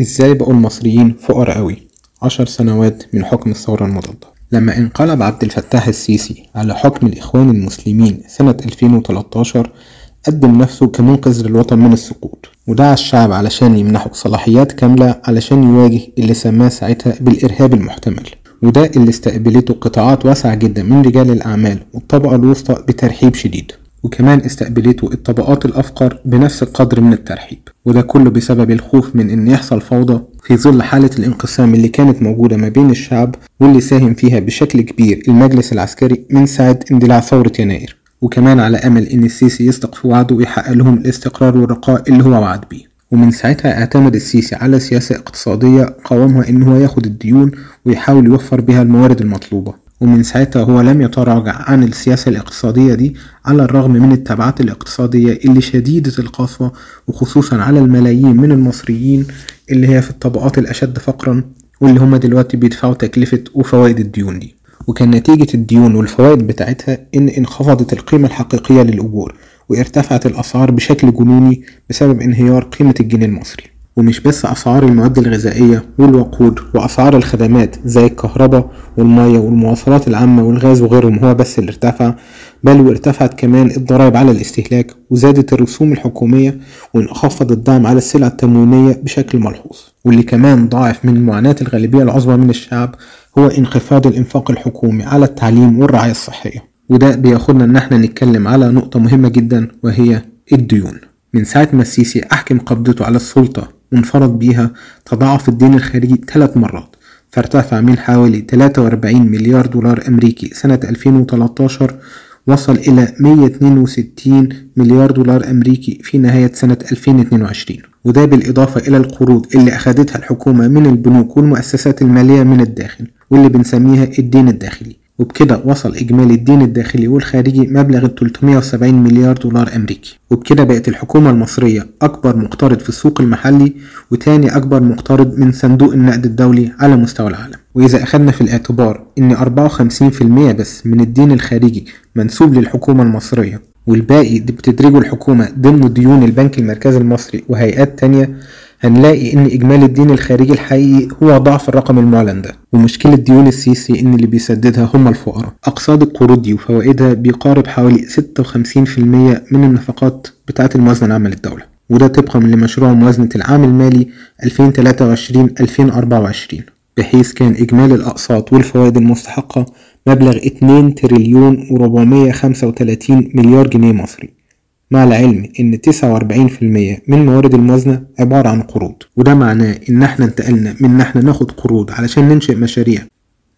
إزاي بقوا المصريين فقراء قوي؟ عشر سنوات من حكم الثورة المضادة. لما انقلب عبد الفتاح السيسي على حكم الإخوان المسلمين سنة 2013 قدم نفسه كمنقذ للوطن من السقوط. ودعا الشعب علشان يمنحه صلاحيات كاملة علشان يواجه اللي سماه ساعتها بالإرهاب المحتمل. وده اللي استقبلته قطاعات واسعة جدا من رجال الأعمال والطبقة الوسطى بترحيب شديد. وكمان استقبلته الطبقات الأفقر بنفس القدر من الترحيب وده كله بسبب الخوف من إن يحصل فوضى في ظل حالة الانقسام اللي كانت موجودة ما بين الشعب واللي ساهم فيها بشكل كبير المجلس العسكري من ساعة اندلاع ثورة يناير وكمان على أمل إن السيسي يصدق في وعده ويحقق لهم الاستقرار والرخاء اللي هو وعد بيه. ومن ساعتها اعتمد السيسي على سياسة اقتصادية قوامها إن هو ياخد الديون ويحاول يوفر بها الموارد المطلوبة. ومن ساعتها هو لم يتراجع عن السياسة الاقتصادية دي على الرغم من التبعات الاقتصادية اللي شديدة القسوة وخصوصا على الملايين من المصريين اللي هي في الطبقات الأشد فقرا واللي هما دلوقتي بيدفعوا تكلفة وفوائد الديون دي. وكان نتيجة الديون والفوائد بتاعتها إن انخفضت القيمة الحقيقية للأجور وارتفعت الأسعار بشكل جنوني بسبب انهيار قيمة الجنيه المصري. ومش بس أسعار المواد الغذائية والوقود وأسعار الخدمات زي الكهرباء والمية والمواصلات العامة والغاز وغيرهم هو بس اللي ارتفع بل وارتفعت كمان الضرائب على الاستهلاك وزادت الرسوم الحكومية وانخفض الدعم على السلع التموينية بشكل ملحوظ. واللي كمان ضاعف من معاناة الغالبية العظمى من الشعب هو انخفاض الإنفاق الحكومي على التعليم والرعاية الصحية. وده بياخدنا إن إحنا نتكلم على نقطة مهمة جدا وهي الديون. من ساعة ما السيسي أحكم قبضته على السلطة وانفرد بيها تضاعف الدين الخارجي ثلاث مرات فارتفع من حوالي 43 مليار دولار أمريكي سنة 2013 وصل إلى 162 مليار دولار أمريكي في نهاية سنة 2022 وده بالإضافة إلى القروض اللي أخدتها الحكومة من البنوك والمؤسسات المالية من الداخل واللي بنسميها الدين الداخلي. وبكده وصل إجمالي الدين الداخلي والخارجي مبلغ 370 مليار دولار أمريكي. وبكده بقت الحكومة المصرية أكبر مقترض في السوق المحلي وتاني أكبر مقترض من صندوق النقد الدولي على مستوى العالم. وإذا أخدنا في الاعتبار إن 54% بس من الدين الخارجي منسوب للحكومة المصرية والباقي بتدرجه الحكومة ضمن ديون البنك المركزي المصري وهيئات تانية هنلاقي إن إجمالي الدين الخارجي الحقيقي هو ضعف الرقم المعلن ده ومشكلة ديون السيسي إن اللي بيسددها هم الفقراء. أقساط القروض دي وفوائدها بيقارب حوالي 56% من النفقات بتاعة الموازنة العامة للدولة وده طبقا لمشروع موازنة العام المالي 2023-2024 بحيث كان إجمالي الأقساط والفوائد المستحقة مبلغ 2 تريليون و435 مليار جنيه مصري. مع العلم إن 49% من موارد الموازنة عبارة عن قروض وده معناه إن إحنا انتقلنا من إن إحنا ناخد قروض علشان ننشئ مشاريع.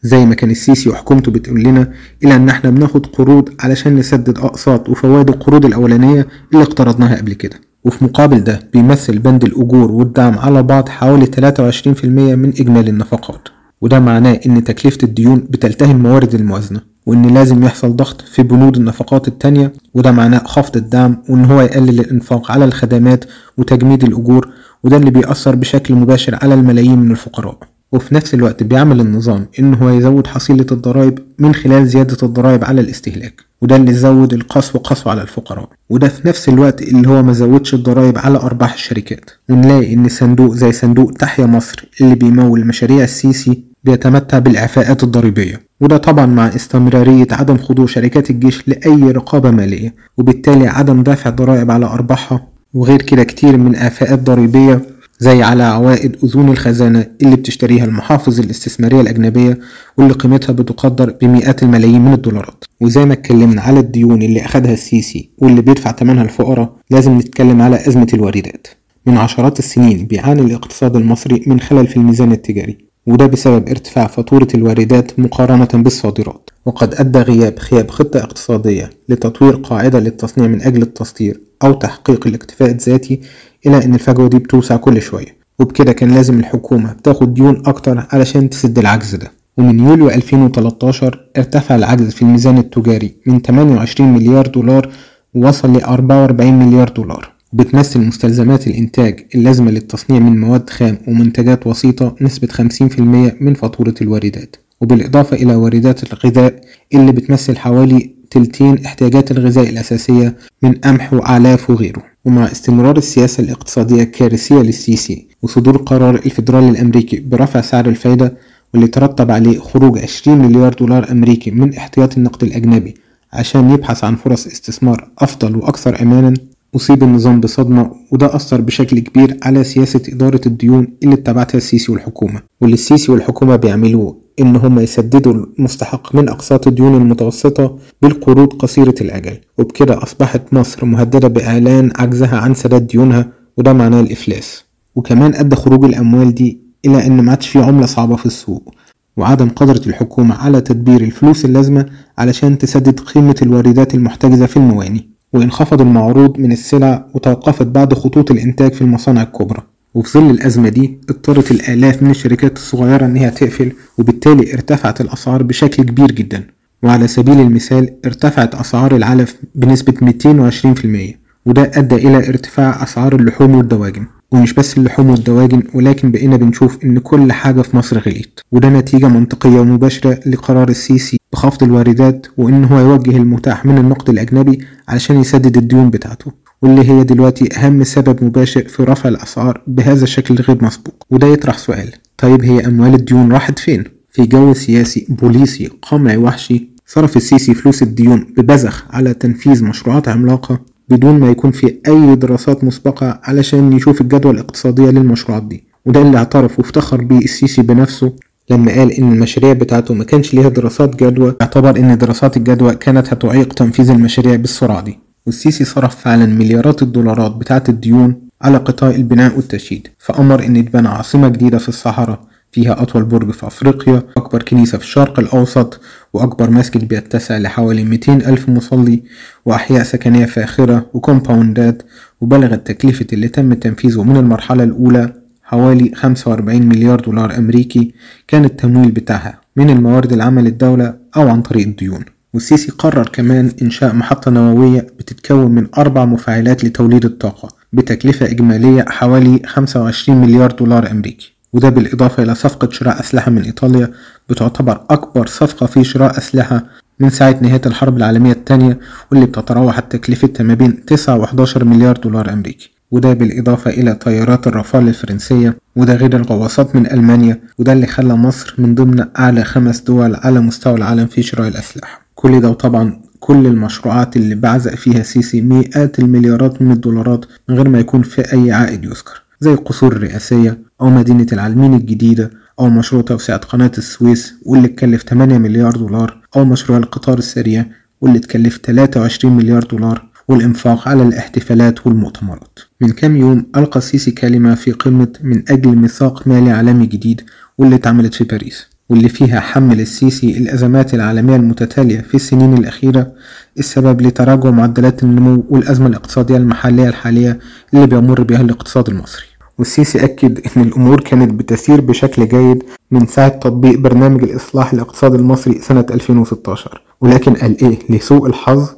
زي ما كان السيسي وحكومته بتقول لنا إلى إن إحنا بناخد قروض علشان نسدد أقساط وفوائد القروض الأولانية اللي اقترضناها قبل كده. وفي مقابل ده بيمثل بند الأجور والدعم على بعض حوالي 23% من إجمالي النفقات. وده معناه إن تكلفة الديون بتلتهم موارد الموازنة. وإن لازم يحصل ضغط في بنود النفقات التانية وده معناه خفض الدعم وإن هو يقلل الإنفاق على الخدمات وتجميد الأجور وده اللي بيأثر بشكل مباشر على الملايين من الفقراء. وفي نفس الوقت بيعمل النظام إن هو يزود حصيلة الضرائب من خلال زيادة الضرائب على الاستهلاك وده اللي زود القسوة قسوة على الفقراء. وده في نفس الوقت اللي هو ما زودش الضرائب على أرباح الشركات. ونلاقي إن صندوق زي صندوق تحيا مصر اللي بيمول مشاريع السيسي بيتمتع بالإعفاءات الضريبية. وده طبعا مع استمرارية عدم خضوع شركات الجيش لأي رقابة مالية وبالتالي عدم دفع ضرائب على أرباحها وغير كده كتير من آفاءات ضريبية زي على عوائد أذون الخزانة اللي بتشتريها المحافظ الاستثمارية الأجنبية واللي قيمتها بتقدر بمئات الملايين من الدولارات. وزي ما اتكلمنا على الديون اللي أخدها السيسي واللي بيدفع ثمنها الفقراء لازم نتكلم على أزمة الواردات. من عشرات السنين بيعاني الاقتصاد المصري من خلل في الميزان التجاري. وده بسبب ارتفاع فاتورة الواردات مقارنة بالصادرات. وقد أدى غياب خياب خطة اقتصادية لتطوير قاعدة للتصنيع من أجل التصدير أو تحقيق الاكتفاء الذاتي إلى أن الفجوة دي بتوسع كل شوية. وبكده كان لازم الحكومة تاخد ديون أكتر علشان تسد العجز ده. ومن يوليو 2013 ارتفع العجز في الميزان التجاري من 28 مليار دولار ووصل ل 44 مليار دولار. بتمثل مستلزمات الإنتاج اللازمة للتصنيع من مواد خام ومنتجات وسيطة نسبة 50% من فاتورة الواردات وبالإضافة إلى واردات الغذاء اللي بتمثل حوالي تلتين احتياجات الغذاء الأساسية من قمح وأعلاف وغيره. ومع استمرار السياسة الاقتصادية الكارثية للسيسي وصدور قرار الفيدرالي الأمريكي برفع سعر الفايدة واللي ترتب عليه خروج 20 مليار دولار أمريكي من احتياطي النقد الأجنبي عشان يبحث عن فرص استثمار أفضل وأكثر أمانا أصيب النظام بصدمة وده أثر بشكل كبير على سياسة إدارة الديون اللي اتبعتها السيسي والحكومة. واللي السيسي والحكومة بيعملوه إن هم يسددوا المستحق من أقساط الديون المتوسطة بالقروض قصيرة الأجل. وبكده أصبحت مصر مهددة بإعلان عجزها عن سداد ديونها وده معناه الإفلاس. وكمان أدى خروج الأموال دي إلى إن ما عادش في عملة صعبة في السوق. وعدم قدرة الحكومة على تدبير الفلوس اللازمة علشان تسدد قيمة الواردات المحتجزة في المواني. وانخفض المعروض من السلع وتوقفت بعض خطوط الإنتاج في المصانع الكبرى. وفي ظل الأزمة دي اضطرت الآلاف من الشركات الصغيرة إنها تقفل وبالتالي ارتفعت الأسعار بشكل كبير جدا. وعلى سبيل المثال ارتفعت أسعار العلف بنسبة 220% وده أدى إلى ارتفاع أسعار اللحوم والدواجن. ومش بس اللحوم والدواجن ولكن بقينا بنشوف إن كل حاجة في مصر غليت وده نتيجة منطقية ومباشرة لقرار السيسي بخفض الواردات وإن هو يوجه المتاح من النقد الأجنبي علشان يسدد الديون بتاعته واللي هي دلوقتي أهم سبب مباشر في رفع الأسعار بهذا الشكل الغير مسبوق وده يطرح سؤال طيب هي أموال الديون راحت فين؟ في جو سياسي بوليسي قمعي وحشي صرف السيسي فلوس الديون ببذخ على تنفيذ مشروعات عملاقة بدون ما يكون في أي دراسات مسبقة علشان يشوف الجدوى الاقتصادية للمشروعات دي وده اللي اعترف وافتخر بيه السيسي بنفسه لما قال إن المشاريع بتاعته ما كانش ليها دراسات جدوى اعتبر إن دراسات الجدوى كانت هتعيق تنفيذ المشاريع بالسرعة دي. والسيسي صرف فعلا مليارات الدولارات بتاعة الديون على قطاع البناء والتشييد فأمر إن يتبنى عاصمة جديدة في الصحراء فيها أطول برج في أفريقيا أكبر كنيسة في الشرق الأوسط وأكبر مسجد بيتسع لحوالي 200 ألف مصلي وأحياء سكنية فاخرة وكومباوندات وبلغت تكلفة اللي تم تنفيذه من المرحلة الأولى. حوالي 45 مليار دولار أمريكي كان التمويل بتاعها من الموارد العامة للدولة أو عن طريق الديون. والسيسي قرر كمان إنشاء محطة نووية بتتكون من أربع مفاعلات لتوليد الطاقة بتكلفة إجمالية حوالي 25 مليار دولار أمريكي وده بالإضافة إلى صفقة شراء أسلحة من إيطاليا بتعتبر أكبر صفقة في شراء أسلحة من ساعة نهاية الحرب العالمية الثانية واللي بتتراوح تكلفتها ما بين 9 و 11 مليار دولار أمريكي. وده بالإضافة إلى طيارات الرافال الفرنسية وده غير الغواصات من ألمانيا وده اللي خلى مصر من ضمن أعلى خمس دول على مستوى العالم في شراء الأسلحة. كل ده وطبعا كل المشروعات اللي بعزق فيها سيسي مئات المليارات من الدولارات من غير ما يكون في أي عائد يذكر زي القصور الرئاسية أو مدينة العلمين الجديدة أو مشروع توسعة قناة السويس واللي اتكلف 8 مليار دولار أو مشروع القطار السريع واللي اتكلف 23 مليار دولار والإنفاق على الاحتفالات والمؤتمرات. من كام يوم ألقى السيسي كلمة في قمة من أجل ميثاق مالي عالمي جديد واللي اتعملت في باريس واللي فيها حمل السيسي الأزمات العالمية المتتالية في السنين الأخيرة السبب لتراجع معدلات النمو والأزمة الاقتصادية المحلية الحالية اللي بيمر بها الاقتصاد المصري. والسيسي أكد إن الأمور كانت بتسير بشكل جيد من ساعة تطبيق برنامج الإصلاح الاقتصادي المصري سنة 2016 ولكن قال إيه لسوء الحظ؟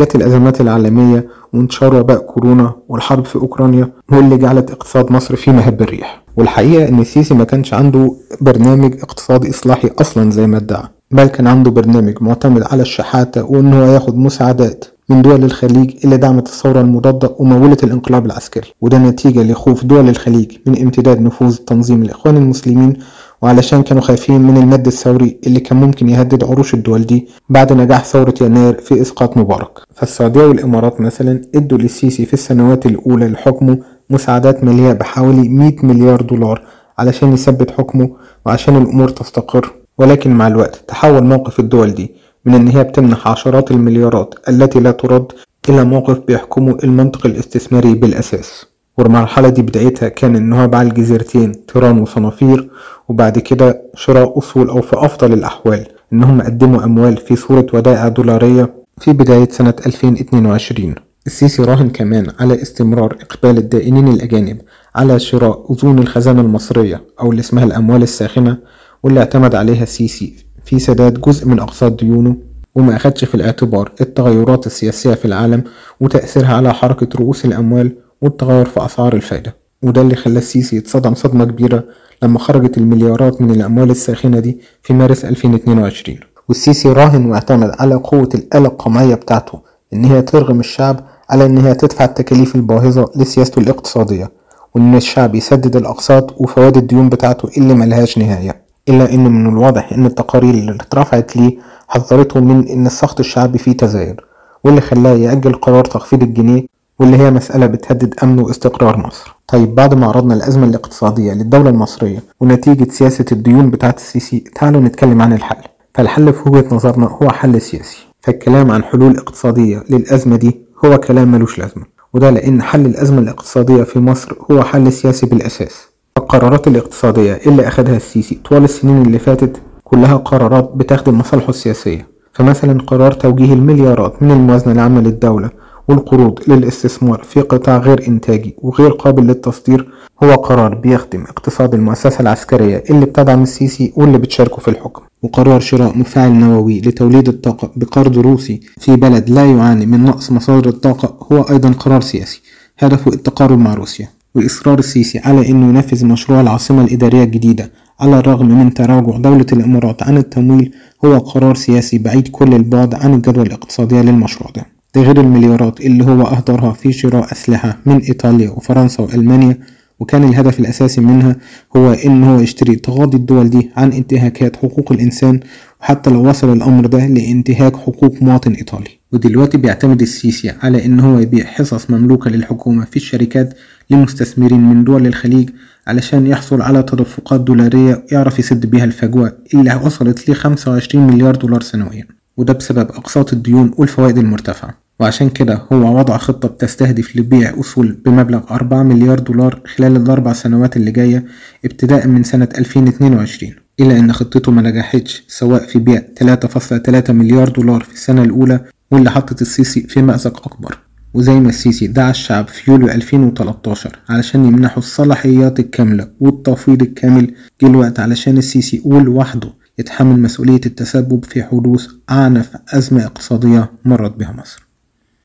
جت الأزمات العالمية وانتشار وباء كورونا والحرب في أوكرانيا هو اللي جعلت اقتصاد مصر في مهب الريح. والحقيقة إن السيسي ما كانش عنده برنامج اقتصادي إصلاحي أصلا زي ما ادعى بل كان عنده برنامج معتمد على الشحاتة وإن هو ياخد مساعدات من دول الخليج اللي دعمت الثورة المضادة ومولت الانقلاب العسكري. وده نتيجة لخوف دول الخليج من امتداد نفوذ تنظيم الإخوان المسلمين وعلشان كانوا خايفين من المد الثوري اللي كان ممكن يهدد عروش الدول دي بعد نجاح ثورة يناير في إسقاط مبارك. فالسعودية والإمارات مثلا إدوا للسيسي في السنوات الأولى لحكمه مساعدات مالية بحوالي 100 مليار دولار علشان يثبت حكمه وعشان الأمور تستقر. ولكن مع الوقت تحول موقف الدول دي من إن هي بتمنح عشرات المليارات التي لا ترد إلى موقف بيحكمه المنطق الاستثماري بالأساس. والمرحلة دي بدايتها كان إن هو باع الجزيرتين تيران وصنافير وبعد كده شراء أصول أو في أفضل الأحوال إنهم قدموا أموال في صورة ودائع دولارية في بداية سنة 2022 السيسي راهن كمان على استمرار إقبال الدائنين الأجانب على شراء أذون الخزانة المصرية أو اللي اسمها الأموال الساخنة واللي اعتمد عليها السيسي في سداد جزء من أقساط ديونه وما أخدش في الاعتبار التغيرات السياسية في العالم وتأثيرها على حركة رؤوس الأموال والتغير في أسعار الفايدة وده اللي خلى السيسي يتصدم صدمة كبيرة لما خرجت المليارات من الأموال الساخنة دي في مارس 2022 والسيسي راهن واعتمد على قوة الآلة القمعية بتاعته إن هي ترغم الشعب على إن هي تدفع التكاليف الباهظة لسياسته الاقتصادية وإن الشعب يسدد الأقساط وفوائد الديون بتاعته اللي ملهاش نهاية إلا إن من الواضح إن التقارير اللي اترفعت ليه حذرته من إن السخط الشعبي فيه تزايد واللي خلاه يأجل قرار تخفيض الجنيه واللي هي مسألة بتهدد أمن واستقرار مصر. طيب بعد ما عرضنا الأزمة الاقتصادية للدولة المصرية ونتيجة سياسة الديون بتاعة السيسي تعالوا نتكلم عن الحل. فالحل في وجهة نظرنا هو حل سياسي. فالكلام عن حلول اقتصادية للأزمة دي هو كلام ملوش لازمة. وده لأن حل الأزمة الاقتصادية في مصر هو حل سياسي بالأساس. القرارات الاقتصادية اللي أخدها السيسي طوال السنين اللي فاتت كلها قرارات بتخدم مصالحه السياسية. فمثلا قرار توجيه المليارات من الموازنة العامة للدولة والقروض للاستثمار في قطاع غير إنتاجي وغير قابل للتصدير هو قرار بيخدم اقتصاد المؤسسة العسكرية اللي بتدعم السيسي واللي بتشاركه في الحكم وقرار شراء مفاعل نووي لتوليد الطاقة بقرض روسي في بلد لا يعاني من نقص مصادر الطاقة هو أيضا قرار سياسي هدفه التقارب مع روسيا وإصرار السيسي على أنه ينفذ مشروع العاصمة الإدارية الجديدة على الرغم من تراجع دولة الإمارات عن التمويل هو قرار سياسي بعيد كل البعد عن الجدوى الاقتصادية للمشروع ده. غير المليارات اللي هو أهدرها في شراء أسلحة من إيطاليا وفرنسا وألمانيا. وكان الهدف الأساسي منها هو إن هو يشتري تغاضي الدول دي عن انتهاكات حقوق الإنسان. وحتى لو وصل الأمر ده لانتهاك حقوق مواطن إيطالي. ودلوقتي بيعتمد السيسي على إن هو يبيع حصص مملوكة للحكومة في الشركات لمستثمرين من دول الخليج علشان يحصل على تدفقات دولارية يعرف يسد بيها الفجوة اللي وصلت ل 25 مليار دولار سنويا. وده بسبب أقساط الديون والفوائد المرتفعة. وعشان كده هو وضع خطة بتستهدف لبيع أصول بمبلغ 4 مليار دولار خلال الأربع سنوات اللي جاية ابتداء من سنة 2022 إلا أن خطته ما نجحتش سواء في بيع 3.3 مليار دولار في السنة الأولى واللي حطت السيسي في مأزق أكبر. وزي ما السيسي دعا الشعب في يوليو 2013 علشان يمنحوا الصلاحيات الكاملة والتفويض الكامل جه الوقت علشان السيسي يقول لوحده يتحمل مسؤولية التسبب في حدوث أعنف أزمة اقتصادية مرت بها مصر.